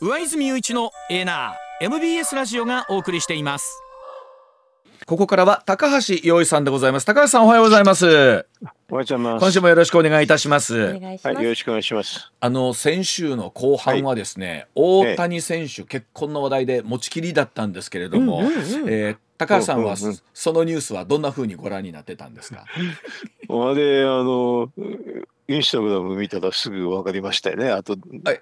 上泉雄一のエーナー MBS ラジオがお送りしていますここからは高橋洋一さんでございます高橋さんおはようございますおはようございます。今週もよろしくお願いいたしますお願いします。はい、よろしくお願いします。あの先週の後半はですね、大谷選手結婚の話題で持ちきりだったんですけれども、うんうんうんえー高橋さんはうんうんうんそのニュースはどんな風にご覧になってたんですか？あれ、あの、インスタグラム見たらすぐ分かりましたよね。あと、はい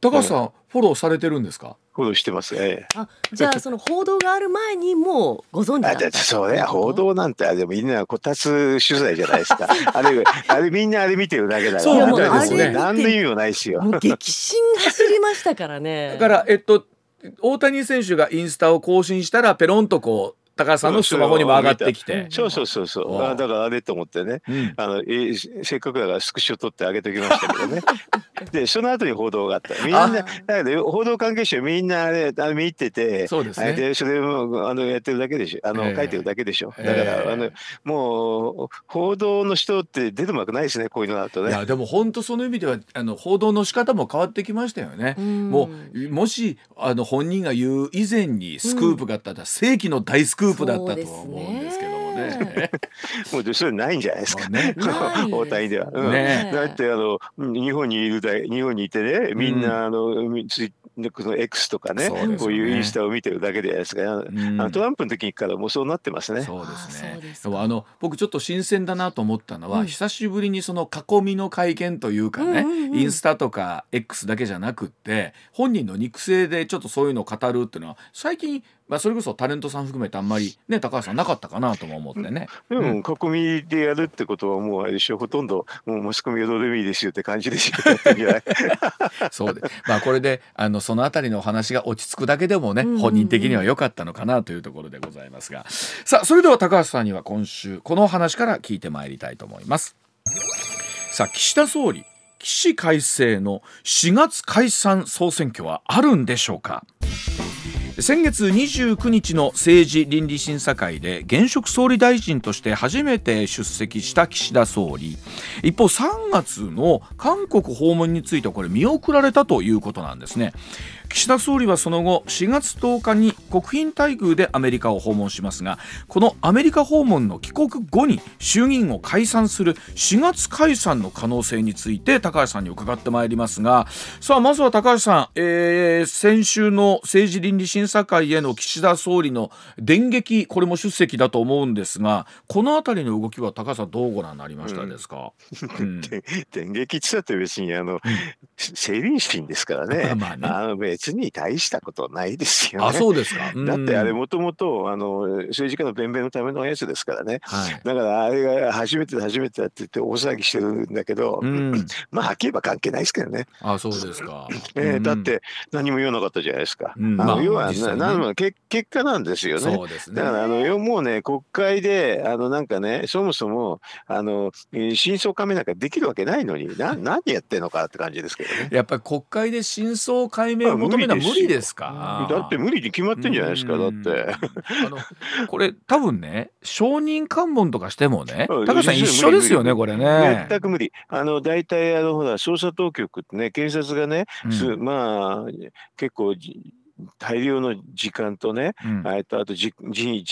高橋さん、フォローされてるんですか？フォローしてます。ええ。あ、じゃあその報道がある前にもうご存知だそれ報道なんてあれみんなこたつ取材じゃないですか。あれ、あれみんなあれ見てるだけだから。そうなんだからですね何の意味もないですよ。もう激震走りましたからね。だからえっと大谷選手がインスタを更新したらペロンとこう高橋さんのスマホにも上がってきて。そうそうそうそう。おうあだからあれと思ってね。うんあの、えーせっかくだからスクショ撮ってあげときましたけどね。で、その後に報道があった。みんな、あだから報道関係者みんなあれ、あれ見てて、そうですねで、それも、あの、やってるだけでしょ。あの、ええ書いてるだけでしょ。だかええら、あの、もう、報道の人って出てもくないですね、こういうのだとね。いやでも本当その意味ではあの報道の仕方も変わってきましたよね。うんもうもしあの本人が言う以前にスクープがあったら世紀の大スクープだったとは思うんですけどもね。もうで、それないんじゃないですか。ね。大谷では。うん。ねだって、あの、日本にいるだ、日本にいてね、みんな、あの、みツイこの X とかねこういうインスタを見てるだけじゃないですか。あん。のトランプの時からもうそうなってますね。そうですね。あの僕ちょっと新鮮だなと思ったのは、うん。久しぶりにその囲みの会見というかね、うんうんうん。インスタとか X だけじゃなくって本人の肉声でちょっとそういうのを語るっていうのは最近、まあ、それこそタレントさん含めてあんまりね高橋さんなかったかなとも思ってね。でも、囲みでやるってことはもうあれでしょ。ほとんどもうマスコミはどうでもいいですよって感じでしょ そうで、まあこれであのそのあたりのお話が落ち着くだけでもね、うん。うんうん本人的には良かったのかなというところでございますが、さあそれでは高橋さんには今週このお話から聞いてまいりたいと思います。さあ岸田総理起死回生の4月解散総選挙はあるんでしょうか？先月29日の政治倫理審査会で現職総理大臣として初めて出席した岸田総理。一方3月の韓国訪問についてはこれ見送られたということなんですね。岸田総理はその後4月10日に国賓待遇でアメリカを訪問しますがこのアメリカ訪問の帰国後に衆議院を解散する4月解散の可能性について高橋さんに伺ってまいりますがさあまずは高橋さん、えー先週の政治倫理審査会への岸田総理の電撃これも出席だと思うんですがこの辺りの動きは高橋さんどうご覧になりましたですか、うん。電撃って言ったって別にあの、政倫審ですからね。まあね。あの別に大したことないですよね。あそうですか、うんだってあれもともとあの政治家の弁明のためのやつですからね。はいだからあれが初めてだ初めてだって言って大騒ぎしてるんだけど、うん、まあはっきり言えば関係ないですけどね。あそうですか、えーうんだって何も言わなかったじゃないですか。うんまああの要はねなな結結果なんですよね。そうですねだからあのよもうね国会であのなんかねそもそもあのえー真相解明なんかできるわけないのにな 何やってんのかって感じですけどね。やっぱり国会で真相解明を求めるのは無理ですか？だって無理に決まってんじゃないですかだって。あのこれ多分ね証人喚問とかしてもねうん高橋さん一緒ですよねこれね。全く無理。あの大体あのほら捜査当局ってね警察がね、うんすまあ結構じ大量の時間とね、うんえっとあと人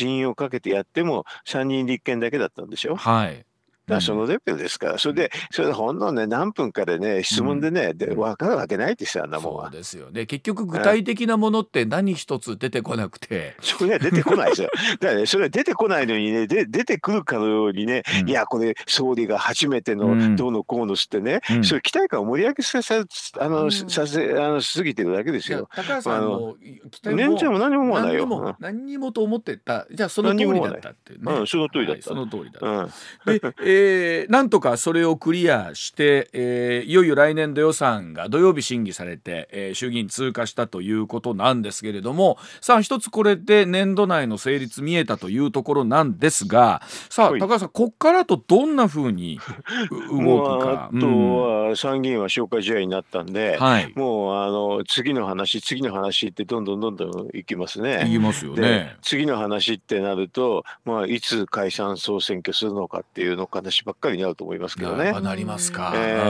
員をかけてやっても3人立件だけだったんでしょ？はい。だそのレベルですから、それで、それでほんのね、何分かでね、質問でね、で分かるわけないですよ、あんなもんは。そうですよね結局具体的なものって何一つ出てこなくて、それは出てこないですよ。だからね、それは出てこないのにね、で出てくるかのようにね、うんいや、これ、総理が初めてうんのどうのこうのってね、うんそれ期待感を盛り上げさせ、あの、うんさせ、あの、しすぎてるだけですよ。高橋さんの期待年ちゃんも何も思わないよ。何にもと思ってたじゃあその通りだったっていうね。うん、その通りだった。はいその通りだった。うん。で、えーなんとかそれをクリアして、えーいよいよ来年度予算が土曜日審議されて、えー衆議院通過したということなんですけれどもさあ一つこれで年度内の成立見えたというところなんですがさあはい高橋さんこっからとどんなふうにう 動くか。あとは参議院は消化試合になったんで、はいもうあの次の話次の話ってどんどんどんどんいきますね。言いますよでね。次の話ってなると、まあ、いつ解散総選挙するのかっていうのか話ばっかりになると思いますけどね。なりますか。えうん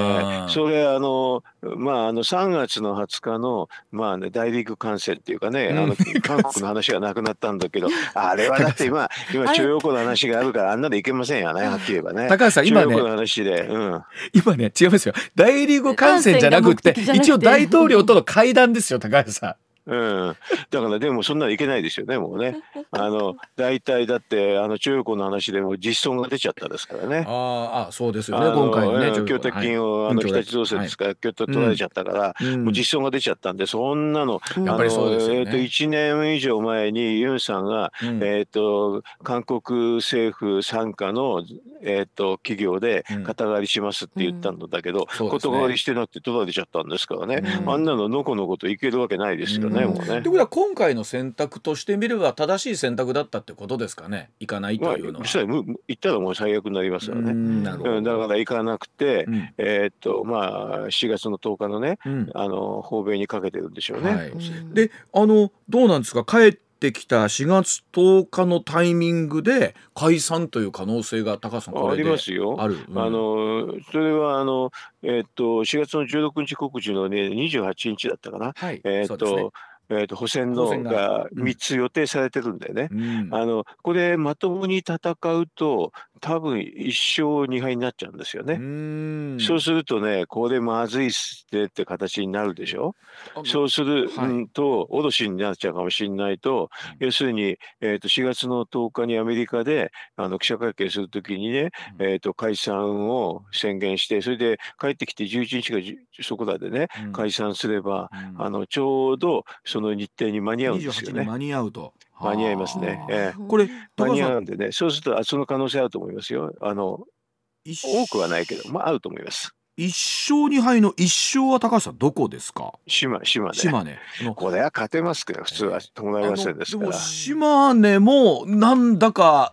ーそれあのまああの3月の20日のまあね大リーグ観戦っていうかね、うんあの韓国の話がなくなったんだけど あれはだって今今あれ徴用工の話があるからあんなでいけませんよねはっきり言えばね。高橋さん今ねうん、今ね違いますよ大リーグ観戦じゃなくて一応大統領との会談ですよ高橋さん。うん、だからでもそんなのいけないですよねもうね。あの大体だってあの中国の話でも実損が出ちゃったですからね。あーあそうですよね今回のねうん供託金を、あの日立造船ですから、供託取られちゃったから、うん。もう実損が出ちゃったんで、そんなの、うんやっぱりそうですよね。あのえーと1年以上前にユンさんが、うん。えー、と韓国政府傘下の、えー、と企業でうん。肩代わりしますって言ったんだけど、そうですね。肩代わりしてなくて取られちゃったんですからね、うん。あんなののこのこといけるわけないですよね、うんもうねという。ことは今回の選択としてみれば正しい選択だったってことですかね？行かないまあ、というのは。そしたらむむ行ったらもう最悪になりますようね。んなるほどうん、だから行かなくて、うんえーっとまあ4月の10日のねうんあの訪米にかけてるんでしょうね。はいうんであのどうなんですか？帰ってきた4月10日のタイミングで解散という可能性が高橋さんこありれでますよ。ある。うんあのそれはあの、えーっと4月の16日告示のね28日だったかな。はい、えーっと,、えーっと補選のが。がうん。3つ予定されてるんだよね。うん。あのこれまともに戦うと多分1勝2敗になっちゃうんですよね。うん。そうするとね、これまずいっすねって形になるでしょ？そうする、はい。うんと、脅しになっちゃうかもしれないと、うん。要するに、えー、と4月の10日にアメリカであの記者会見するときにね、うん。えー、と解散を宣言して、それで帰ってきて11日かじそこらでね、うん。解散すれば、うん。あのちょうどその日程に間に合うんです28よね。に間に合うと間に合いますねはあえこれ間に合うんんでね、そうするとあその可能性あると思いますよ。あの一多くはないけど、まあ、あると思います。一勝二敗の一勝は高橋さんどこですか？島島ね。島根これは勝てますけど、普通は。伴いませんですから。でも。島根もなんだか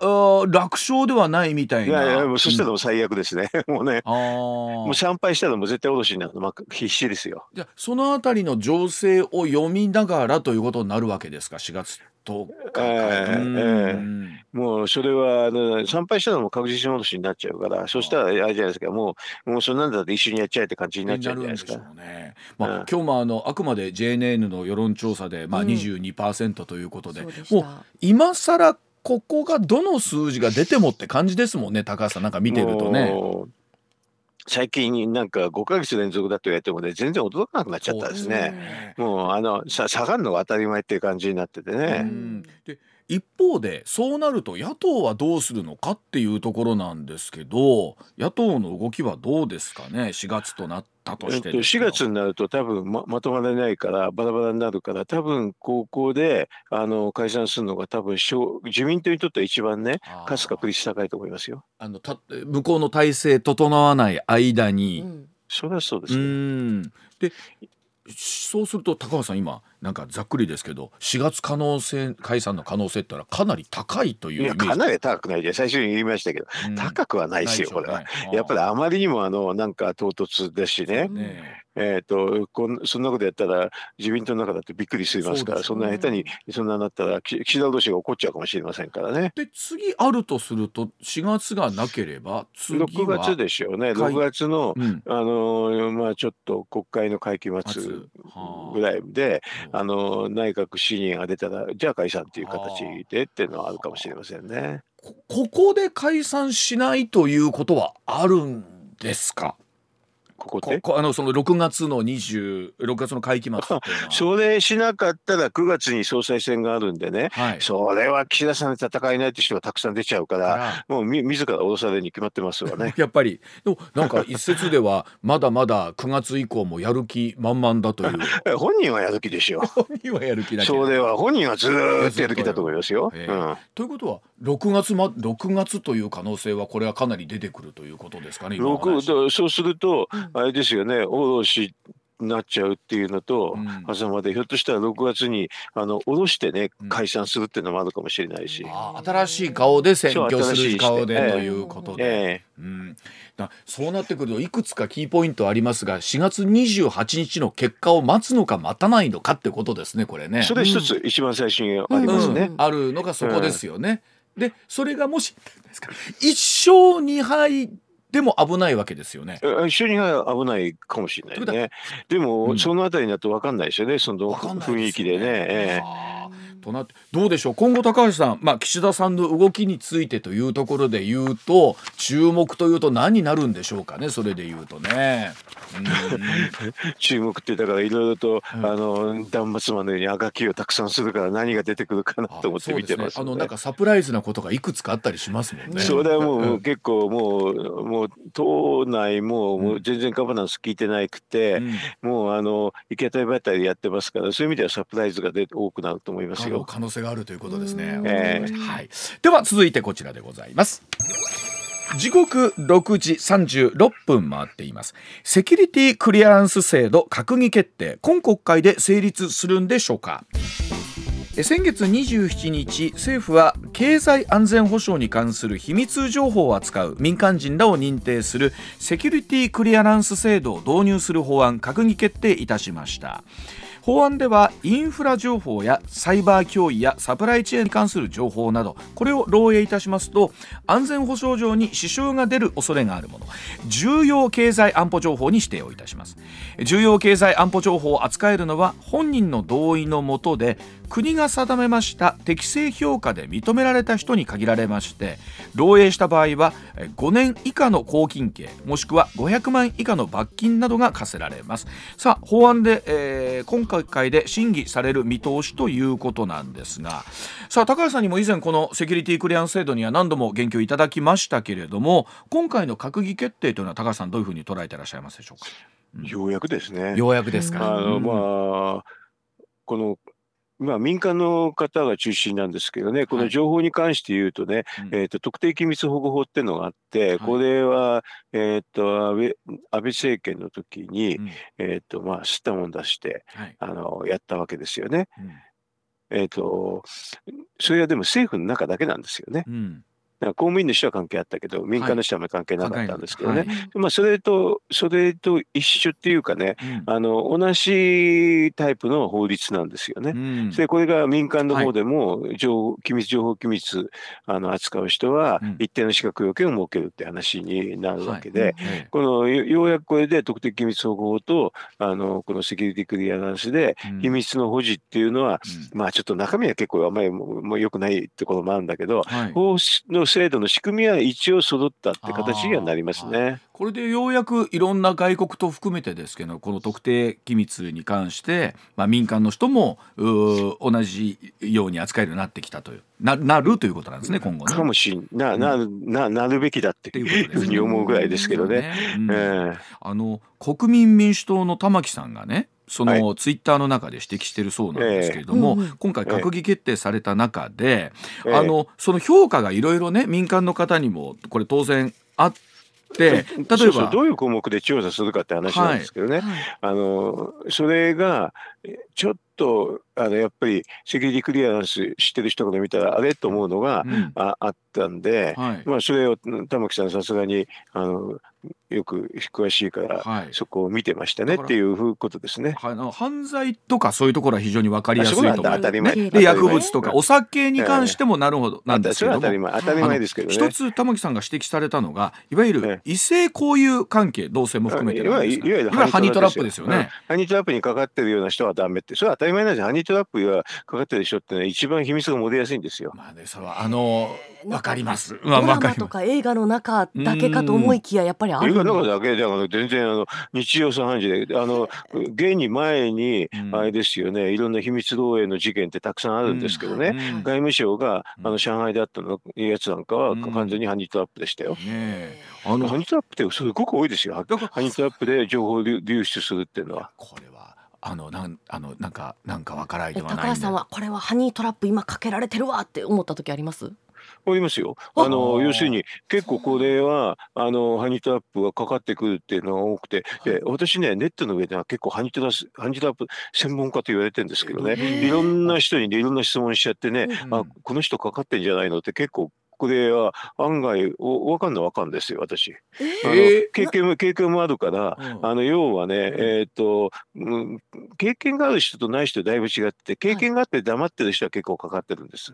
楽勝ではないみたいな。いやいや、もうそしたら最悪ですね。もうね、もう参拝したらもう絶対脅しになるの、まあ、必死ですよ。じゃあそのあたりの情勢を読みながらということになるわけですか？4月10日から、ええうん。えもうそれは、あの参拝したらもう確実に脅しになっちゃうから、そしたらあれじゃないですか、もう、もうそんなんだって一緒にやっちゃえって感じになっちゃうんじゃないですか。ね。まあ、うん。今日もあのあくまで JNN の世論調査でまあうん22%ということで、そうでした。もう今更ここがどの数字が出てもって感じですもんね高橋さん。なんか見てるとね。最近なんか5ヶ月連続だと言われてもね、全然驚かなくなっちゃったですね。もうあのさ下がるのが当たり前っていう感じになっててうね。んで一方でそうなると野党はどうするのかっていうところなんですけど野党の動きはどうですかね？4月となったとえっと、4してですけど月になると多分ままとまらないからバラバラになるから多分高校であの解散するのが多分小自民党にとっては一番ねあー。勝つ確率高いと思いますよ。あのた向こうの体制整わない間に、うん。それはそうでうすね。ん。でそうすると高橋さん今なんかざっくりですけど4月可能性解散の可能性ってのはかなり高いといういやイメージ。かなり高くない。で最初に言いましたけど、うん。高くはないですよこれは。やっぱりあまりにもあのなんか唐突ですしね。えっとこんそんなことやったら自民党の中だってびっくりしますからそんな下手にそんなになったらき岸田同士が怒っちゃうかもしれませんからね。で次あるとすると4月がなければ次は6月でしょうね。会6月のうん。あのーまあちょっと国会の会期末ぐらいで、ああのー内閣不信任が出たら、じゃあ解散っていう形でっていうのはあるかもしれませんね。こここで解散しないということはあるんですか？ここあのその6月の26月の会期末 それしなかったら9月に総裁選があるんでね、はい。それは岸田さんで戦えないって人がたくさん出ちゃうから、もうみ自ら降ろされるに決まってますわね。やっぱりでもなんか一説では まだまだ9月以降もやる気満々だという。え本人はやる気でしょ。本人はやる気だけそれは本人はずーっとやる気だと思いますよ。ええ。うん。ということは6月ま6月という可能性はこれはかなり出てくるということですかねそうすると、うんあれですよね、おろしになっちゃうっていうのと、うん。狭間で、ひょっとしたら6月にあの下ろしてねうん、解散するっていうのもあるかもしれないし。あー新しい顔で選挙する顔でええということで、えうん、だそうなってくるといくつかキーポイントありますが4月28日の結果を待つのか待たないのかってことですねこれね。え。それ一つ、一番最初にありますね。あるのがそこですよね。でそれがもし一勝二敗でも危ないわけですよね。え一緒には危ないかもしれないね。でも、うんそのあたりになると分かんないですよね、その雰囲気でね。となってどうでしょう？今後高橋さん、まあ、岸田さんの動きについてというところで言うと注目というと何になるんでしょうかね？それで言うとね。注目ってだからいろいろと、うん。あの断末魔のようにあがきをたくさんするから何が出てくるかなうんと思って見てますあそうですね。あのねなんかサプライズなことがいくつかあったりしますもんね。それはもううん。結構もうもう党内ももう全然ガバナンス聞いてなくて、うん。もうあの行き当たりばったりでやってますからそういう意味ではサプライズがで多くなると思いますよ。可能性があるということですね。ええはい。では続いてこちらでございます。時刻6時36分回っています。セキュリティクリアランス制度閣議決定、今国会で成立するんでしょうか。え先月27日政府は経済安全保障に関する秘密情報を扱う民間人らを認定するセキュリティクリアランス制度を導入する法案閣議決定いたしました法案ではインフラ情報やサイバー脅威やサプライチェーンに関する情報などこれを漏洩いたしますと安全保障上に支障が出る恐れがあるもの。重要経済安保情報に指定をいたします。重要経済安保情報を扱えるのは本人の同意のもとで国が定めました適正評価で認められた人に限られまして漏洩した場合はえ5年以下の拘禁刑もしくは500万以下の罰金などが課せられます。さあ法案で、えー今国会で審議される見通しということなんですがさあ高橋さんにも以前このセキュリティクリアンス制度には何度も言及いただきましたけれども今回の閣議決定というのは高橋さんどういうふうに捉えていらっしゃいますでしょうか？ようやくですね。ようやくですか、あのうんまあこのまあ、民間の方が中心なんですけどね、こはい。の情報に関して言うとね、うん。えー、と特定機密保護法っていうのがあって、はい。これは、えー、と安倍安倍政権の時に、うん。えーとまあ、吸ったもん出してはい。あのやったわけですよね。うん。えー、とそれはでも政府の中だけなんですよね。うん公務員の人は関係あったけど、民間の人はあんまり関係なかったんですけどね。はい。まあ、それと、それと一緒っていうかね、うん。あの同じタイプの法律なんですよね。うん。でこれが民間の方でも情報、機密情報機密あの扱う人はうん。一定の資格要件を設けるって話になるわけで、ええ。このよようやくこれで特定機密保護法とあのこのセキュリティクリアランスでうん。秘密の保持っていうのは、うん。まあちょっと中身は結構あんまりもうもう良くないところもあるんだけど、はい。法の制度の仕組みは一応揃ったって形にはなりますね。これでようやくいろんな外国と含めてですけどこの特定機密に関して、まあ、民間の人も同じように扱えるようになってきたというななるということなんですね今後ね。かもしんな、な、な、なるべきだっていうふうに思うぐらいですけどね。あの国民民主党の玉木さんがねその、はツイッターの中で指摘してるそうなんですけれども、ええ。うんうん今回閣議決定された中で、ええ。あのその評価がいろいろね民間の方にもこれ当然あって例えばどういう項目で調査するかって話なんですけどね、はい。あのそれがえちょっとあのやっぱりセキュリティクリアランス知ってる人から見たらあれと思うのが、うん。ああったんで、はい。まあ、それを玉木さんさすがにあのよく詳しいから、はい。そこを見てましたねっていうふうことですね。はいあの犯罪とかそういうところは非常に分かりやすいと思当たり前。で薬物とかお酒に関してもなるほどなんですけど当たり前。当たり前ですけどね。一つ玉木さんが指摘されたのがいわゆるえ異性交友関係同性も含めていわゆるハニートラップですよ。うん。ね。ハニートラップにかかってるような人はダメって、それは当たり前なんですよ。ハニートラップがかかってる人ってのは一番秘密が漏れやすいんですよ。まあねそれはあのわかります。ドまあラマとわか映画の中だけかと思いきややっぱりある映画の中だけじゃなくて全然あの日常茶飯事で、あの現に前にうんあれですよね、いろんな秘密漏洩の事件ってたくさんあるんですけどね。うん外務省がうんあの上海であったのやつなんかはうん完全にハニートラップでしたよ。ねえあのハニートラップってすごく多いですよ。ハニートラップで情報流出するっていうのは。これはあのなんあのなんかなんかわからないえではない高橋さんはこれはハニートラップ今かけられてるわって思った時あります？ありますよ。ああの要するに結構これはあのハニートラップがかかってくるっていうのが多くて、で私ねネットの上では結構ハニートラスハニートラップ専門家と言われてるんですけどね、いろんな人にねいろんな質問しちゃってね、うん。あこの人かかってんじゃないのって結構これは案外おわかんのわかんですよ私。えー？経験も経験もあるから、うん。あの要はね、えっ、と、うん、経験がある人とない人だいぶ違って経験があって黙ってる人は結構かかってるんです。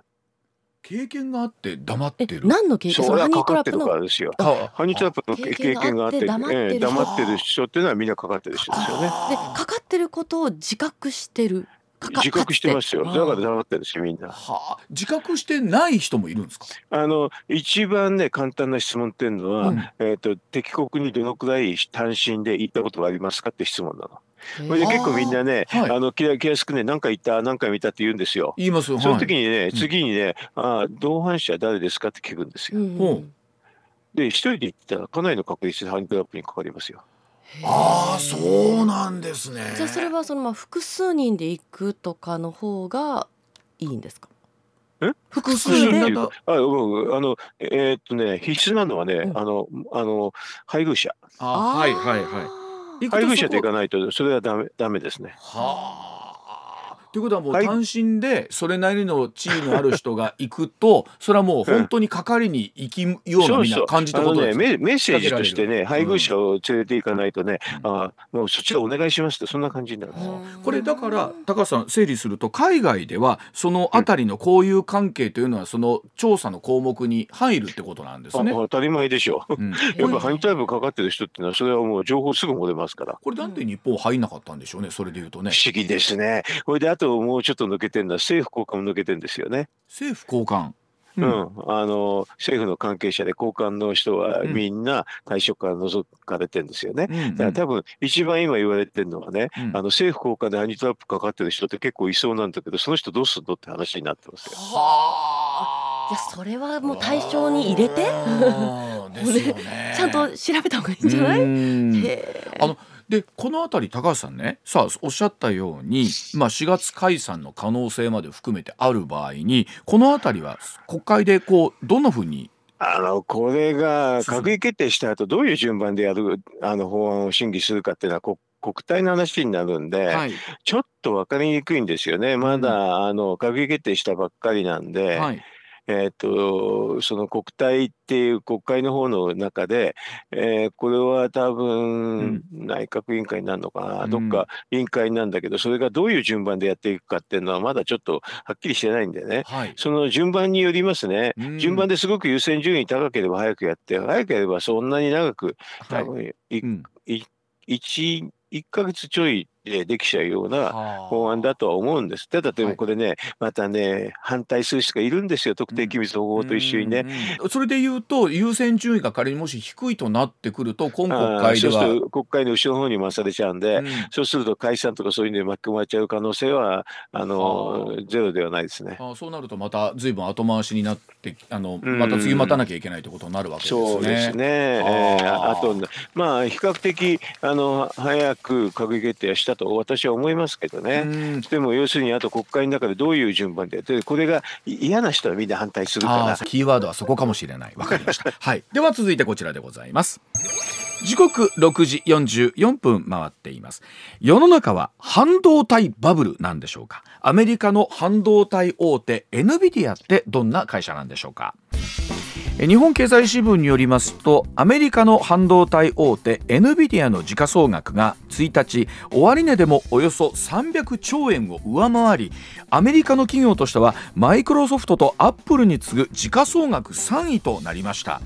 経験があって黙っえてる？何の経験？それはそのハニーかかってるトラップの？からですよ。あハニートラップの経経験があって、黙黙ってる人っていうのはみんなかかってる人ですよね。でかかってることを自覚してる自覚してますよ。だから黙ってるんですよみんな。はあ自覚してない人もいるんですか？あの一番ね簡単な質問っていうのは、うんえっ、と敵国にどのくらい単身で行ったことがありますかって質問なの。それで結構みんなね、はいあの気気安くね何回行った何回見たって言うんですよ。言いますよそのはい時にね、ん次にね、あー同伴者誰ですかって聞くんですよ。うんで一人で行ったらかなりの確率でハニートラップにかかりますよ。ああそうなんですね。じゃあそれはそのまあ複数人で行くとかの方がいいんですか？え？複数複数で人だとあ僕あのえーっとね必須なのはね、うん。あのあの配偶者。あはいはいはい。配偶者で行かないとそれはダメダメですね。はあ。ということはもうはい単身でそれなりの地位のある人が行くと それはもう本当にかかりに行きようなみんな感じたことですか？メメッセージとしてね配偶者を連れて行かないとね、うんあもうそっちでお願いしますってそんな感じになるんですよ。これだから高橋さん整理すると海外ではそのあたりの交友関係というのはその調査の項目に入るってことなんですね。あ当たり前でしょ。うん やっぱハニートラップかかってる人っていうのはそれはもう情報すぐ漏れますから。これなんで日本入んなかったんでしょうね？それで言うとね不思議ですね。これであともうちょっと抜けてるのは政府高官も抜けてるんですよね。政府高官。うん、あの政府の関係者で高官の人はうん。みんな対象から除かれてるんですよね。うんだから多分一番今言われてるのはね、うん。あの政府高官でハニートラップかかってる人って結構いそうなんだけどその人どうすんのって話になってますよ。はあいやそれはもう対象に入れて？あー。ですよね。ちゃんと調べた方がいいんじゃない？あのでこの辺り高橋さんねさあおっしゃったように、まあ、4月解散の可能性まで含めてある場合にこの辺りは国会でこうどんなふうに？あのこれが閣議決定した後どういう順番でやるあの法案を審議するかっていうのは国国体の話になるんで、はい。ちょっと分かりにくいんですよね。まだ、あの閣議決定したばっかりなんで、はいえっ、と、その国体っていう国会の方の中で、えーこれは多分、内閣委員会になるのかな、うん。どっか委員会なんだけど、それがどういう順番でやっていくかっていうのはまだちょっとはっきりしてないんでね。はい。その順番によりますね。うん。順番ですごく優先順位高ければ早くやって、早ければそんなに長く、はい。多分いうん。1、1ヶ月ちょいでできちゃうような法案だとは思うんです。ただではいもこれね、またね、反対する人がいるんですよ、特定機密保護法と一緒にね。うんうんそれで言うと優先順位が仮にもし低いとなってくると今国会ではそうすると国会の後ろの方に回されちゃうんで、うんそうすると解散とかそういうのに巻き込まれちゃう可能性はあのはゼロではないですね。あそうなるとまた随分後回しになってあのうんまた次待たなきゃいけないということになるわけですね。そうですね。えーあーあとまあ比較的あの早く閣議決定したと私は思いますけどね。うんでも要するにあと国会の中でどういう順番でやってこれがい嫌な人はみんな反対するからキーワードはそこかもしれない。わかりました。はい。では続いてこちらでございます。時刻6時44分回っています。世の中は半導体バブルなんでしょうか。アメリカの半導体大手 NVIDIA ってどんな会社なんでしょうか。日本経済新聞によりますとアメリカの半導体大手 NVIDIA の時価総額が1日終値でもおよそ300兆円を上回りアメリカの企業としてはマイクロソフトとアップルに次ぐ時価総額3位となりました。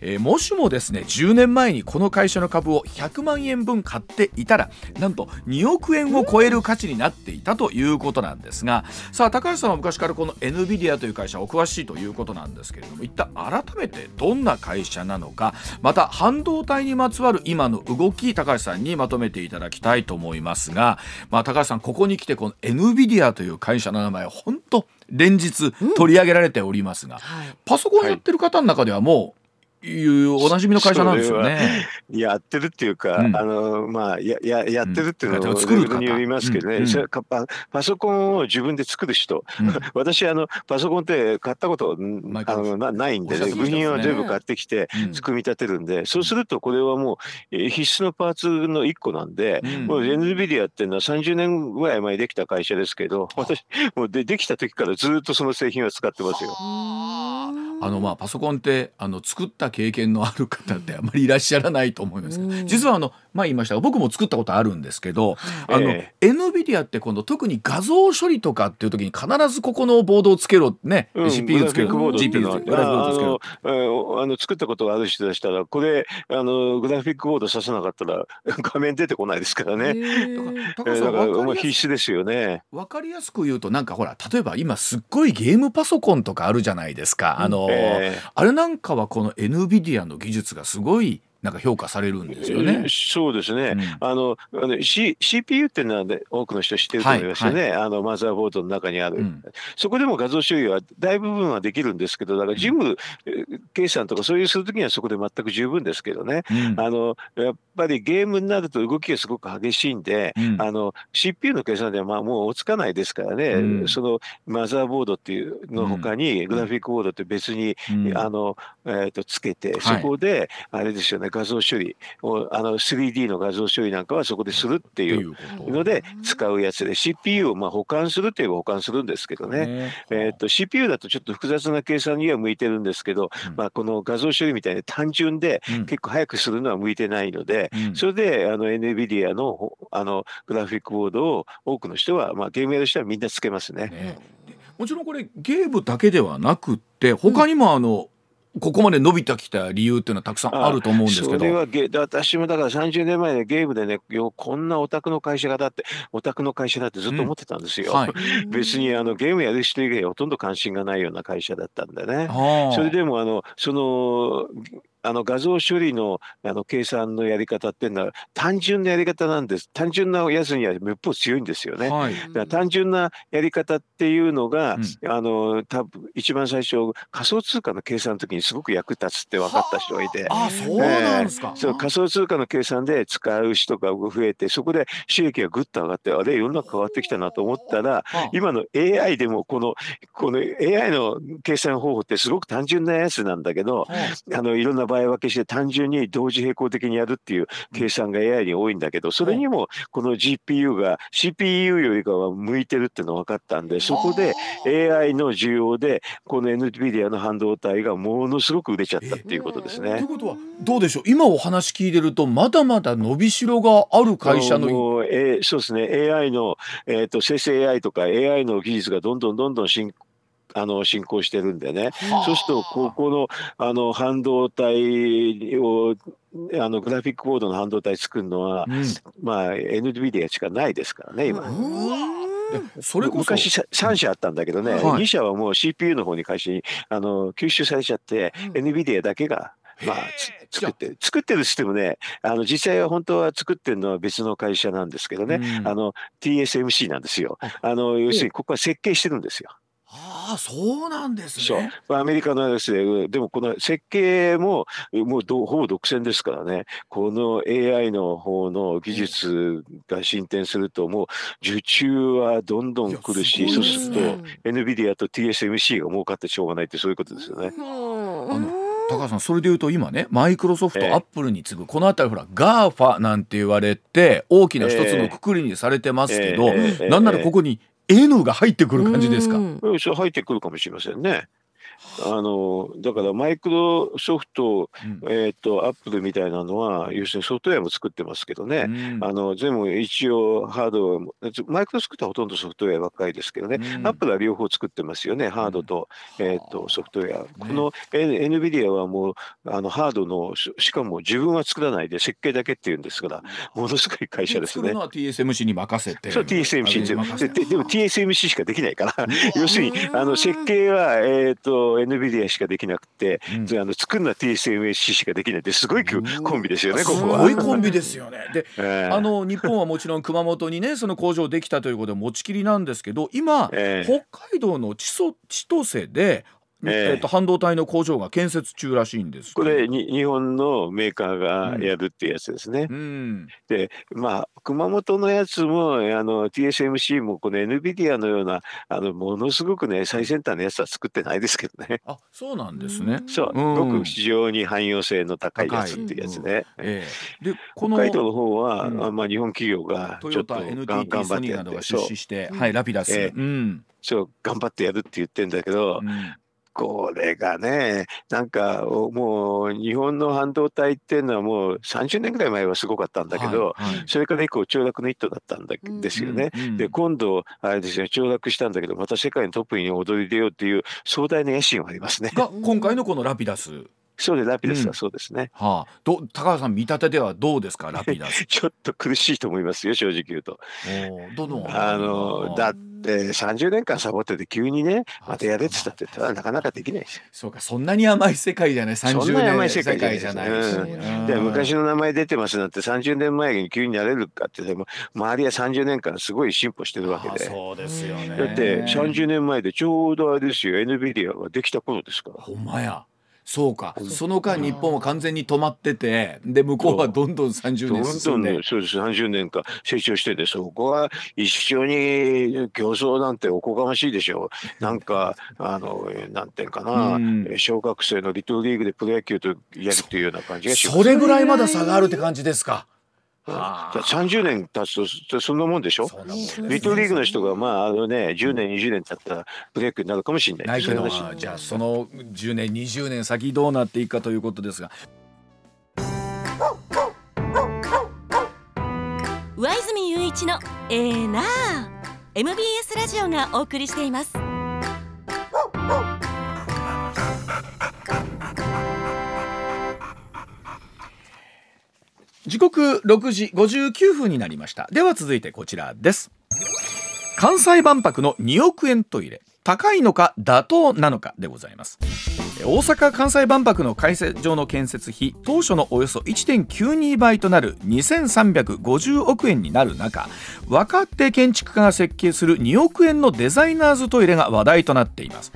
えーもしもですね10年前にこの会社の株を100万円分買っていたらなんと2億円を超える価値になっていたということなんですがさあ高橋さんは昔からこの NVIDIA という会社お詳しいということなんですけれども一旦改めてどんな会社なのかまた半導体にまつわる今の動き高橋さんにまとめていただきたいと思いますが、まあ、高橋さんここに来てこの NVIDIA という会社の名前本当連日取り上げられておりますが、はい。パソコンやってる方の中ではもう、いうおなじみの会社なんですよね。やってるっていうか、うん。あのまあやややってるっていうのうんも作るによりますけどね、うん。うんそれかパパソコンを自分で作る人、うん。私あのパソコンって買ったことあのなないんで、ね、部品は全部買ってきてうん。組み立てるんで、そうするとこれはもうえー必須のパーツの一個なんで、うん。もう NVIDIA っていうのは30年ぐらい前にできた会社ですけど私もうでできた時からずっとその製品は使ってますよ。あのまあパソコンってあの作った経験のある方ってあまりいらっしゃらないと思いますけど、うん。実はあのまあ言いました。が僕も作ったことあるんですけど、あの、え NVIDIA って今度特に画像処理とかっていう時に必ずここのボードをつけろね、うん。CPU つけろ GPU つけろあの作ったことがある人でしたらこれあのグラフィックボードさせなかったら 画面出てこないですからね。え。ーだからわかりやすもう必須ですよね。わかりやすく言うとなんかほら例えば今すっごいゲームパソコンとかあるじゃないですか。あの、えあれなんかはこの NVIDIA の技術がすごいなんか評価されるんですよね。そうですね。うん。あのあの、C、CPU っていうのは、ね、多くの人知ってると思いますよね、あのマザーボードの中にある、うん。そこでも画像処理は大部分はできるんですけど、だから事務えー計算とかそういうするときにはそこで全く十分ですけどね、うん。あのやっぱりゲームになると動きがすごく激しいんで、うん。あの CPU の計算ではまあもう追いつかないですからね、うん。そのマザーボードっていうのほかに、グラフィックボードって別に、うん。あのえー、とつけて、はい。そこであれですよね画像処理をあの 3D の画像処理なんかはそこでするっていいうので使うやつで CPU をまあ保管するって言えば保管するんですけどね。ねえー、と CPU だとちょっと複雑な計算には向いてるんですけど、うん。まあ、この画像処理みたいに単純でうん。結構早くするのは向いてないので、うん。それであの NVIDIA のほあのグラフィックボードを多くの人は、まあ、ゲームやる人はみんなつけますね。ね。もちろんこれゲームだけではなくって他にもあの、ここまで伸びてきた理由っていうのはたくさんあると思うんですけどそれはゲ私もだから30年前でゲームでねよこんなオタクの会社がだってオタクの会社だってずっと思ってたんですよ。はい別にあのゲームやる人以外ほとんど関心がないような会社だったんでね。はあそれでもあのそのあの画像処理のあの計算のやり方っていうのは単純なやり方なんです。単純なやつにはめっぽう強いんですよね。はい。だから単純なやり方っていうのが、うあの多分一番最初仮想通貨の計算の時にすごく役立つって分かった人がいて。あそうなんですか、そう仮想通貨の計算で使う人が増えてそこで収益がぐっと上がってあれ世の中変わってきたなと思ったらはあ。今の AI でもこのこの AI の計算方法ってすごく単純なやつなんだけどはあ。あのいろんな場合分けして単純に同時並行的にやるっていう計算が AI に多いんだけどそれにもこの GPU が CPU よりかは向いてるっていうのが分かったんでそこで AI の需要でこの NVIDIA の半導体がものすごく売れちゃったっていうことですというね。ことはどうでしょう？今お話聞いてるとまだまだ伸びしろがある会社のえーそうですね。AI の、えー、と生成 AI とか AI の技術がどんどんどんどん進あの進行してるんでね。そうするとここのあの半導体をあのグラフィックボードの半導体作るのは、うん。まあ NVIDIA しかないですからね今。でそれこそ。昔さ3社あったんだけどね、はい。2社はもう CPU の方に会社にあの吸収されちゃって、NVIDIA だけが、まあ、つ作ってる作ってるシステムねあの実際は本当は作ってるのは別の会社なんですけどね、うん。あの TSMC なんですよ。あの要するにここは設計してるんですよ。ああそうなんですそう。ね。アメリカのやつででもこの設計ももうどほぼ独占ですからね。この AI の方の技術が進展するともう受注はどんどん来るしいやそうすると NVIDIA と TSMC が儲かってしょうがないってそういうことですよね。あの高橋さんそれで言うと今ねマイクロソフト、ええ。アップルに次ぐこの辺りほら GAFA なんて言われて大きな一つのくくりにされてますけど、ええ。ええ。なんならここに N が入ってくる感じですか？うん入ってくるかもしれませんね。あのだからマイクロソフト、うん。えー、とアップルみたいなのは要するにソフトウェアも作ってますけどね、うん。あの全部一応ハードマイクロソフトはほとんどソフトウェアばっかりですけどね、うん。アップルは両方作ってますよねハードと,、えー、とソフトウェア、この NVIDIA はもうあのハードのししかも自分は作らないで設計だけっていうんですからものすごい会社ですね。作るの。は TSMC に任せて。そう TSMC あ任せて。でででも TSMC しかできないから。要するにあの設計は、えー、と NVIDIA しかできなくて、うん。あの作るのは TSMC しかできない。ってすごいコンビですよねこすこは。ごいコンビですよね。で、えーあの日本はもちろん熊本にねその工場できたということで持ちきりなんですけど今、ええ。北海道の千歳で、ええ。えっと半導体の工場が建設中らしいんです。これに日本のメーカーがやるっていうやつですね。うん。でまあ熊本のやつもあの TSMC もこの NVIDIA のようなあのものすごくね最先端のやつは作ってないですけどね。あそうなんですね。そう、うん。ごく非常に汎用性の高いやつってい。うやつね。ええ。でこの北海道の方は、うん。あまあ、日本企業がトちょっとヨタがん NTT 頑張ってソニーなどが出資して、はいラピダス、ええ。うんそう頑張ってやるって言ってんだけど、うんこれがね、なんかもう日本の半導体っていうのはもう30年ぐらい前はすごかったんだけど、はいはいそれから以降凋落の一途だったんだうんですよね。うんうんで今度あれですね凋落したんだけどまた世界のトップに躍り出ようっていう壮大な野心はありますね。が今回のこのラピダスそうでラピダスうん。はそうですね。はあ、ど高橋さん見立てではどうですか？ラピダス。ちょっと苦しいと思いますよ正直言うと。どのあのだって30年間サボってて急にねまたやれって言ったってたらなかなかできない。そうかそんなに甘い世界じゃない。30そんなに甘い年世界じゃない世界じゃないし、うんうん。で昔の名前出てますなんて30年前に急になれるかってでも周りは30年間すごい進歩してるわけあで。そうですよね。だって30年前でちょうどあれですよ。NVIDIA ができた頃ですから。ほんまやそうか。その間日本は完全に止まっててで向こうはどんどん30どん年進んで。どんそうです30年間成長しててそこは一緒に競争なんておこがましいでしょう。なんかあのなんていうかな、うん。小学生のリトルリーグでプロ野球とやるっていうような感じがします。それぐらいまだ差があるって感じですか30年経つとそそんなもんでしょ？そんなもんです。リトルリーグの人がまああのね10年20年経ったらプロ野球になるかもしれない。ないけど。じゃあその10年20年先どうなっていくかということですが。上泉雄一のエーナー MBS ラジオがお送りしています時刻6時59分になりました。では続いてこちらです。関西万博の2億円トイレ。高いのか妥当なのかでございます。大阪・関西万博の開催場の建設費当初のおよそ1.92倍となる2350億円になる中若手建築家が設計する2億円のデザイナーズトイレが話題となっています。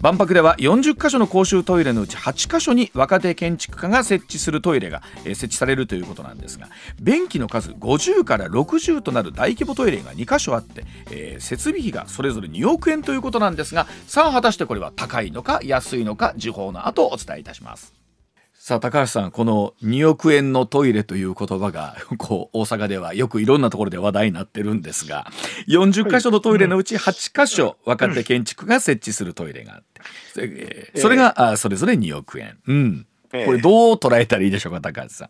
万博では40カ所の公衆トイレのうち8カ所に若手建築家が設置するトイレがえ設置されるということなんですが便器の数50から60となる大規模トイレが2カ所あって、えー設備費がそれぞれ2億円ということなんですがさあ果たしてこれは高いのか安いのか時報の後お伝えいたします。さあ高橋さんこの2億円のトイレという言葉が こう大阪ではよくいろんなところで話題になってるんですが40箇所のトイレのうち8箇所若手建築が設置するトイレがあって。それ,、があそれぞれ2億円、うん、ええこれどう捉えたらいいでしょうか高橋さん。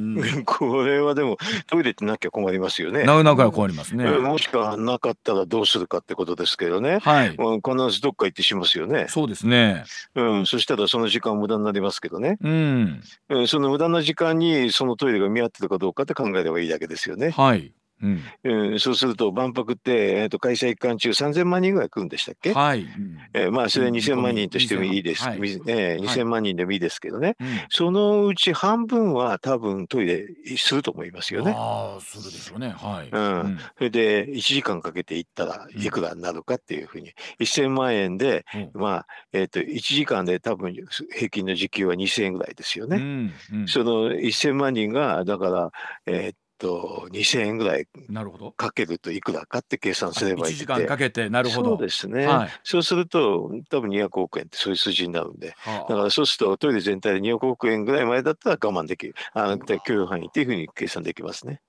これはでもトイレってなきゃ困りますよね。なかなか困りますね。えもしくはなかったらどうするかってことですけどね。はいうん必ずどっか行ってしますよね。そうですね。うん、そしたらその時間無駄になりますけどね。うん。うん、その無駄な時間にそのトイレが見合ってるかどうかって考えればいいだけですよね。はい。うん。うん、そうすると万博って、えー、と開催期間中3000万人ぐらい来るんでしたっけ、はい。うん。えーまあそれは2000万人としてもいいです、はい。みえー2000万人でもいいですけどね、うん。そのうち半分は多分トイレすると思いますよね。ああ、そうでしょうね。はい。うん。それで1時間かけて行ったらうんいくらになるかっていうふうに、1000万円で、う。んまあえー、と1時間で多分平均の時給は2000円ぐらいですよね。うん。うん。その1000万人がだから、えーっと2000円ぐらいなるほど。かけるといくらかって計算すればいい1時間かけて、なるほど。そうですね、はい。そうすると多分200億円ってそういう数字になるんではだからそうするとトイレ全体で200億円ぐらいまでだったら我慢できるあ許容範囲っていうふうに計算できますね。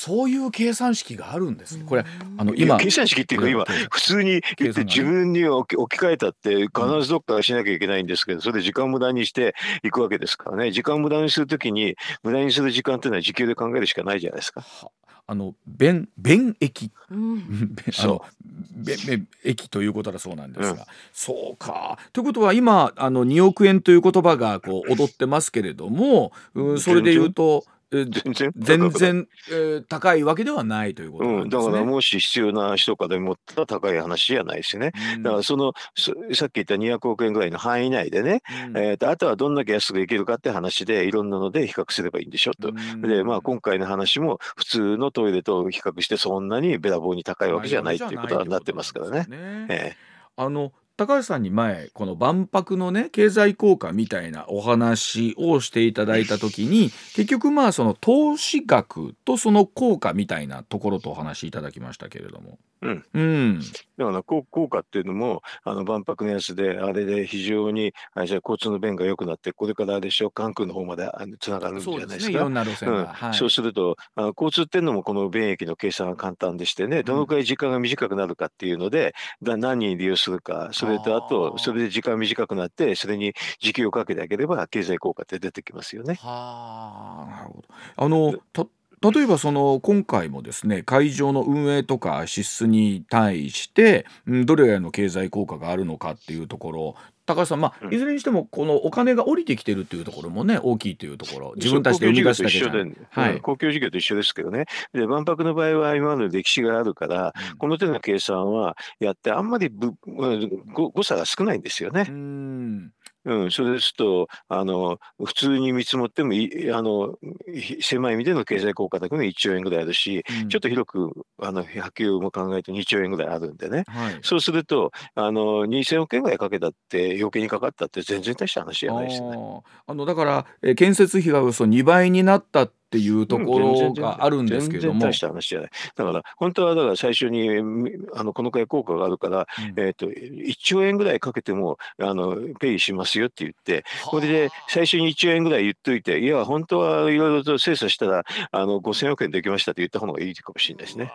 そういう計算式があるんですね。これ、あの今。計算式っていうか今普通に言って自分に置き置き換えたって必ずどっかしなきゃいけないんですけどそれで時間無駄にしていくわけですからね時間無駄にするときに無駄にする時間っていうのは時給で考えるしかないじゃないですか。あの便便液うんあのべべ液ということだそうなんですが、そうかということは今あの2億円という言葉がこう踊ってますけれども、うん、それで言うとえ全然全然、えー高いわけではないということなうんん、ですね。だからもし必要な人から持ったら高い話じゃないしね。うんだからそのそさっき言った200億円ぐらいの範囲内でね、うんえーとあとはどんだけ安くできるかって話でいろんなので比較すればいいんでしょと。うんでまあ今回の話も普通のトイレと比較してそんなにべらぼうに高いわけじゃないっていうことになってますからね。ねえあの高橋さんに前この万博のね経済効果みたいなお話をしていただいた時に 結局まあその投資額とその効果みたいなところとお話しいただきましたけれども。うん。うん。だから効効果っていうのも、あの万博のやつで、あれで非常に、あじゃあ交通の便が良くなって、これからあれでしょ、関空の方までつながるんじゃないですか。そうするとあの交通っていうのもこの便益の計算が簡単でしてねどのくらい時間が短くなるかっていうので、だ何人利用するかそれとあとそれで時間短くなってそれに時給をかけてあげれば経済効果って出てきますよね。はあなるほど。あのた例えばその今回もですね会場の運営とか支出に対して、うん、どれぐらいの経済効果があるのかっていうところ高橋さん、まあ、うん。いずれにしてもこのお金が降りてきてるっていうところもね大きいというところ。自分たちで生み出すだけじゃない。はい。うん公共事業と一緒ですけどね。で万博の場合は今までの歴史があるからこの手の計算はやってあんまりぶ誤差が少ないんですよね。う。んうん、それですとあの普通に見積もってもいあのひ狭い意味での経済効果だけで1兆円ぐらいあるし、うんちょっと広くあの波及も考えると2兆円ぐらいあるんでね。はいそうするとあの2000億円ぐらいかけたって余計にかかったって全然大した話じゃないですよね。あのだから、えー建設費がおよそ2倍になったっていうところがあるんですけども、全然大した話じゃない。だから本当はだから最初にみあのこのくらい効果があるから、うんえっと1兆円ぐらいかけてもあのペイしますよって言ってこれで最初に1兆円ぐらい言っといて、いや、本当はいろいろと精査したら、あの5000億円できましたって言った方がいいかもしれないですね。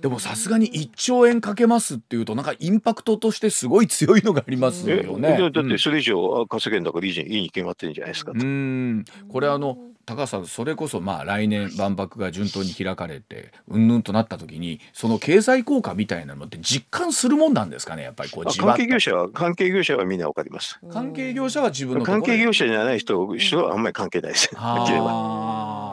でもさすがに1兆円かけますっていうとなんかインパクトとしてすごい強いのがありますえよね。だだってそれ以上稼げんだからいいに決まってるんじゃないですか。うんうんこれあの高橋さんそれこそまあ来年万博が順当に開かれてうんぬんとなった時にその経済効果みたいなのって実感するもんなんですかねやっぱりこう関係業者は、関係業者はみんなわかります。関係業者は自分の関係業者じゃない人人はあんまり関係ないです。はっきり言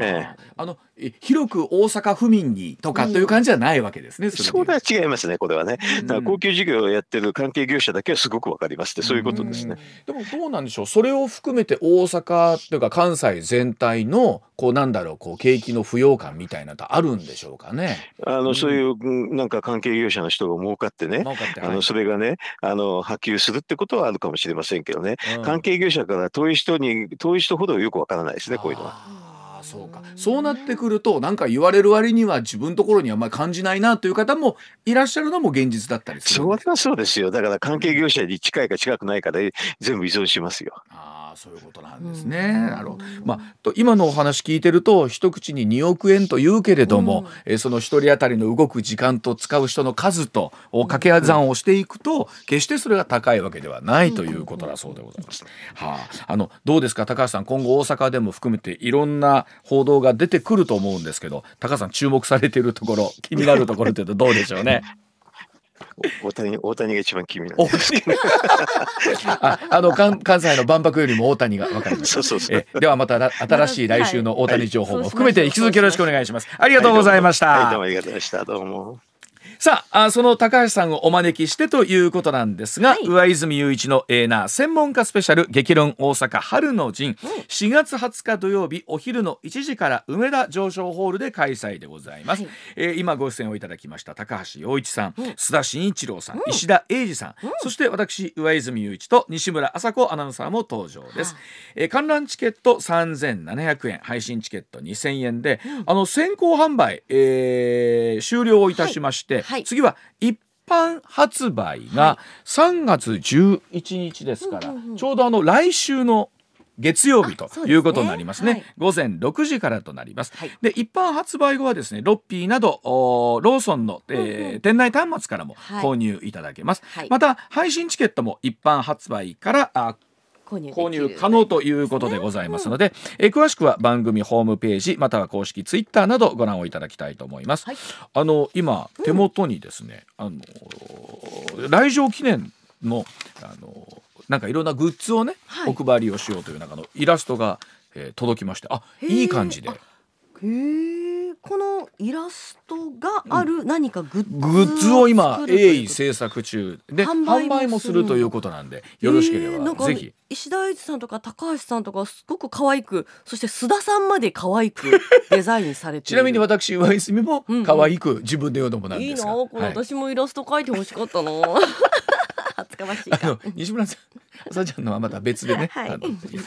ええあのえ広く大阪府民にとかという感じじゃないわけですね。それは違いますね、これはね。だから公共事業をやってる関係業者だけはすごくわかりますって、そういうことですね。でもどうなんでしょう？それを含めて大阪というか関西全体のこうなんだろうこう景気の不要感みたいなのとあるんでしょうかね？あの、そういう、うんなんか関係業者の人が儲かってね、あのそれがねあの波及するってことはあるかもしれませんけどね、うん関係業者から遠い人に遠い人ほどよくわからないですねこういうのは。そうか。そうなってくるとなんか言われる割には自分のところにあんまり感じないなという方もいらっしゃるのも現実だったりするそれはそうですよ。だから関係業者に近いか近くないかで全部依存しますよ。ああそういうことなんですね。なるほど。まあと今のお話聞いてると一口に2億円と言うけれども、えーその一人当たりの動く時間と使う人の数とを掛け算をしていくと、決してそれが高いわけではないということだそうでございます。はあ、あのどうですか？高橋さん今後大阪でも含めていろんな報道が出てくると思うんですけど高橋さん注目されているところ気になるところというとどうでしょうね？お大谷大谷が一番気になる。大谷ああの関関西の万博よりも大谷が分かりましたそうそうそう。えではまたら新しい来週の大谷情報もはい含めて引き続きよろしくお願いします。ありがとうございました。はい、どうもありがとうございました。どうも。さああその高橋さんをお招きしてということなんですが、はい。上泉雄一のエーナー専門家スペシャル激論大阪春の陣、4月20日土曜日お昼の1時から梅田上昇ホールで開催でございます、はい。えー今ご出演をいただきました高橋洋一さん、須田慎一郎さん、石田英二さん、そして私上泉雄一と西村麻子アナウンサーも登場です、えー観覧チケット3700円配信チケット2000円で、あの先行販売、えー終了いたしまして、はいはい。次は一般発売が3月11日ですから、うんうんうん。ちょうどあの来週の月曜日ということになりますね。はい。午前6時からとなります、はい。で一般発売後はですねロッピーなどローソンの、えーうんうん。店内端末からもはい。購入いただけます、はい。また配信チケットも一般発売からあ購入可能ということでございますので、えー詳しくは番組ホームページまたは公式ツイッターなどご覧をいただきたいと思います。はい。あの今手元にですね、あの来場記念のあのなんかいろんなグッズをね、はい。お配りをしようという中のイラストが、えー届きましてあいい感じでイラストがある何かグッズグッズを今鋭意制作中で販販売もするということなんでよろしけれえーぜひ。石田英二さんとか高橋さんとかすごく可愛くそして須田さんまで可愛く デザインされてちなみに私上泉もうんうん。可愛く自分で言うのもなんいいですが、なこれはい。私もイラスト描いてほしかったな。恥ずかましい西村さん朝ちゃんのはまた別でね、はい。あのえー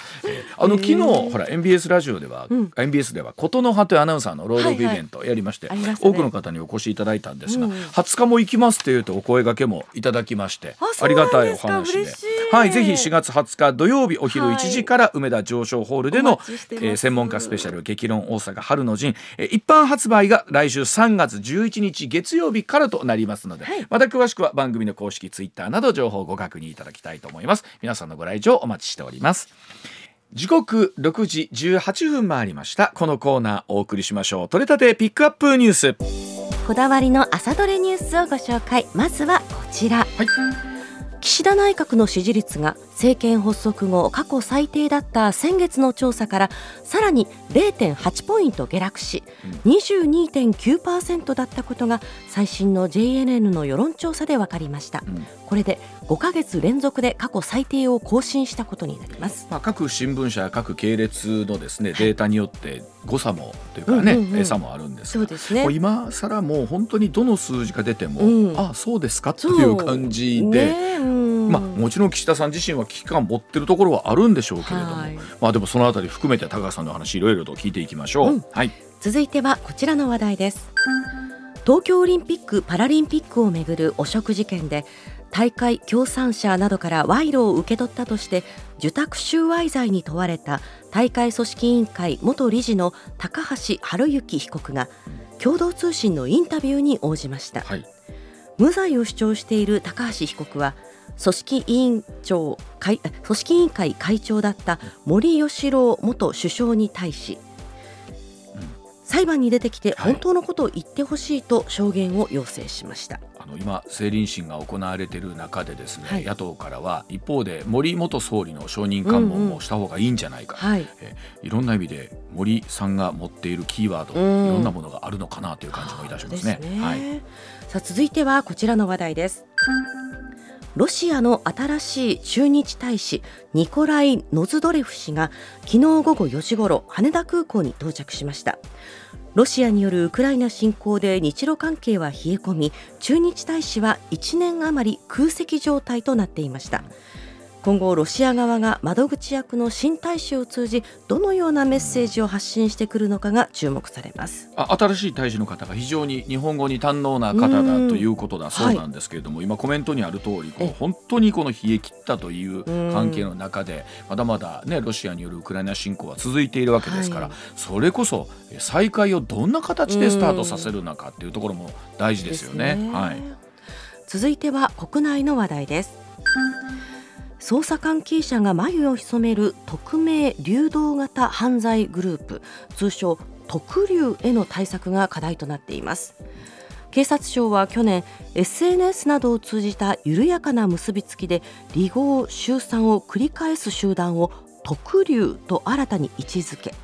あの昨日、ほら MBS ラジオでは、うん。MBS では琴の葉というアナウンサーのロードオフイベントをやりまして、はいはいね。多くの方にお越しいただいたんですが、うん。20日も行きますっていうとお声掛けもいただきましてありがたいお話で。はいぜひ4月20日土曜日お昼はい。1時から梅田上昇ホールでの、お待ちしてます。えー専門家スペシャル激論大阪春の陣、えー一般発売が来週3月11日月曜日からとなりますので、はい。また詳しくは番組の公式ツイッターなど情報をご確認いただきたいと思います皆さんのご来場お待ちしております。時刻6時18分回りました。このコーナーお送りしましょう。取れたてピックアップニュース。こだわりの朝どれニュースをご紹介。まずはこちら、岸田内閣の支持率が政権発足後過去最低だった先月の調査からさらに0.8ポイント下落し、22.9%だったことが最新の JNN の世論調査で分かりました、ん。これで5ヶ月連続で過去最低を更新したことになります。まあ、各新聞社各系列のですねデータによって誤差もというかね、うんうんうん。差もあるんですがそうですね。もう今更もう本当にどの数字が出ても、うん。あそうですかっていう感じで、ねうん。まあ、もちろん岸田さん自身は危機感持ってるところはあるんでしょうけれども、はい。まあでもそのあたり含めて高橋さんの話いろいろと聞いていきましょう。うん。はい。続いてはこちらの話題です。東京オリンピック・パラリンピックをめぐる汚職事件で大会協賛者などから賄賂を受け取ったとして受託収賄罪に問われた大会組織委員会元理事の高橋治之被告が共同通信のインタビューに応じました。はい。無罪を主張している高橋被告は組織委員長会組織委員会会長だった森喜朗元首相に対し、裁判に出てきてはい。本当のことを言ってほしいと証言を要請しました、あの今政倫審が行われている中でですね、はい。野党からは一方で森元総理の証人喚問もした方がいいんじゃないか、はい。えいろんな意味で森さんが持っているキーワード、うん。いろんなものがあるのかなという感じもいたしますね。ですね。はい、さあ続いてはこちらの話題です。ロシアの新しい駐日大使ニコライ・ノズドレフ氏が昨日午後4時ごろ羽田空港に到着しましたロシアによるウクライナ侵攻で日露関係は冷え込み駐日大使は1年余り空席状態となっていました。今後ロシア側が窓口役の新大使を通じどのようなメッセージを発信してくるのかが注目されます。あ新しい大使の方が非常に日本語に堪能な方だということだそうなんですけれども、今コメントにある通りこうえ本当にこの冷え切ったという関係の中でまだまだねロシアによるウクライナ侵攻は続いているわけですから、はい。それこそえ再開をどんな形でスタートさせるのかっていうところも大事ですよね。ね。はい。続いては国内の話題です捜査関係者が眉を潜める匿名流動型犯罪グループ通称特流への対策が課題となっています。警察庁は去年 SNS などを通じた緩やかな結びつきで離合集散を繰り返す集団を特流と新たに位置づけ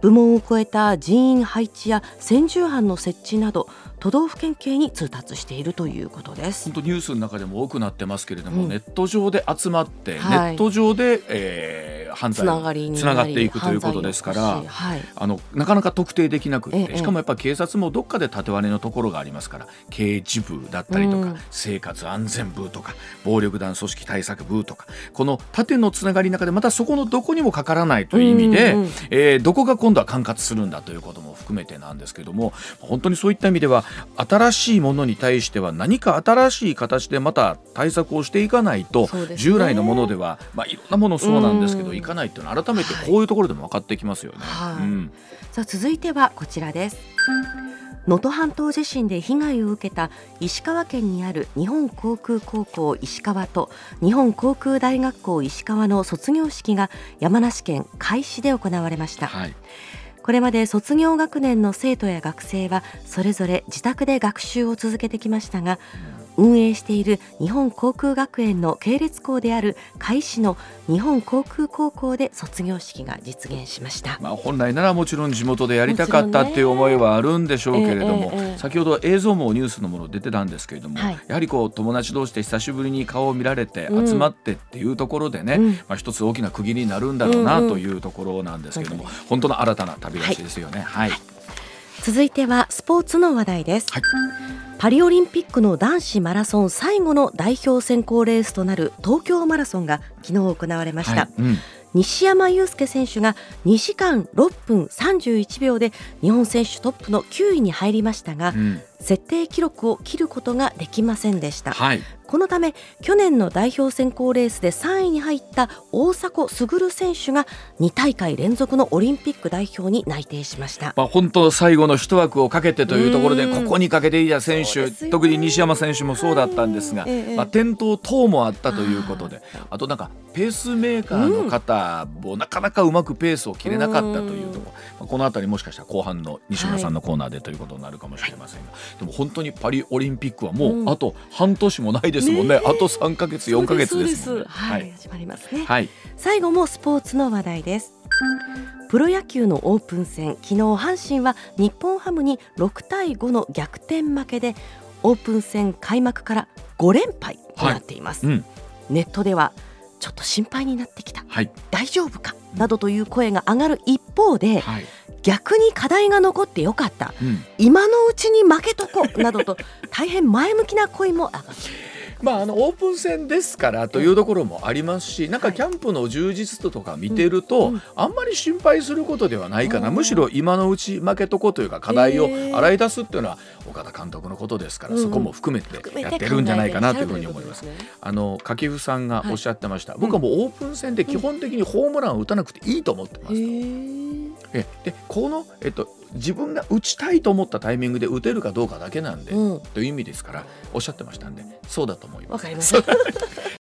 部門を超えた人員配置や専従班の設置など都道府県警に通達しているということです本。当ニュースの中でも多くなってますけれども、うんネット上で集まって、はいネット上で、えー犯つ罪ながりにつながっていくということですからはい、あのなかなか特定できなくって、ええ。しかもやっぱ警察もどっかで縦割りのところがありますから刑事部だったりとか、うん。生活安全部とか暴力団組織対策部とかこの縦のつながりの中でまたそこのどこにもかからないという意味で、うんうんえーどこが今度は管轄するんだということも含めてなんですけども本当にそういった意味では新しいものに対しては何か新しい形でまた対策をしていかないと、ね。従来のものでは、まあ、いろんなものそうなんですけど、うん。いかないっていうのは改めてこういうところでも分かってきますよね。はい。うん。さあ続いてはこちらです。能登半島地震で被害を受けた石川県にある日本航空高校石川と日本航空大学校石川の卒業式が山梨県甲斐市で行われました。はい。これまで卒業学年の生徒や学生はそれぞれ自宅で学習を続けてきましたが運営している日本航空学園の系列校である甲斐市の日本航空高校で卒業式が実現しました。まあ、本来ならもちろん地元でやりたかったっていう思いはあるんでしょうけれども、ええええ先ほど映像もニュースのもの出てたんですけれども、はい。やはりこう友達同士で久しぶりに顔を見られてうん集まってっていうところでね、うん。まあ、一つ大きな区切りになるんだろうなうんうんというところなんですけれども、本本当の新たな旅立ちですよね。はい、続いてはスポーツの話題です、はいパリオリンピックの男子マラソン最後の代表選考レースとなる東京マラソンが昨日行われました、はいうん。西山雄介選手が2時間6分31秒で日本選手トップの9位に入りましたが、うん。設定記録を切ることができませんでした。はい。このため去年の代表選考レースで3位に入った大迫傑選手が2大会連続のオリンピック代表に内定しました。まあ、本当最後の一枠をかけてというところでうん。ここにかけていた選手、ね。特に西山選手もそうだったんですが、はいええ。まあ、転倒等もあったということであとなんかペースメーカーの方もなかなかうまくペースを切れなかったというところ、まあ、この辺りもしかしたら後半の西村さんのコーナーでということになるかもしれませんが、でも本当にパリオリンピックはもうあと半年もないですもんね、ねえ。あと3か月4か月ですもんね。はい、始まりますね、はい。最後もスポーツの話題です。プロ野球のオープン戦。昨日阪神は日本ハムに6対5の逆転負けでオープン戦開幕から5連敗となっています、うん。ネットではちょっと心配になってきた。はい。大丈夫か？などという声が上がる一方ではい。逆に課題が残ってよかった。うん。今のうちに負けとこなどと大変前向きな声も上がっているまあ、あのオープン戦ですからというところもありますし、なんかキャンプの充実度とか見てると、あんまり心配することではないかな、うんむしろ今のうち負けとこうというか課題を洗い出すっていうのは岡田監督のことですから、うん。そこも含めてやってるんじゃないかなというふうに思います。あの掛布さんがおっしゃってました、僕はもうオープン戦で基本的にホームランを打たなくていいと思ってますと。えでこの、えっと、自分が打ちたいと思ったタイミングで打てるかどうかだけなんで、うんという意味ですからおっしゃってましたんでそうだと思います。わかりました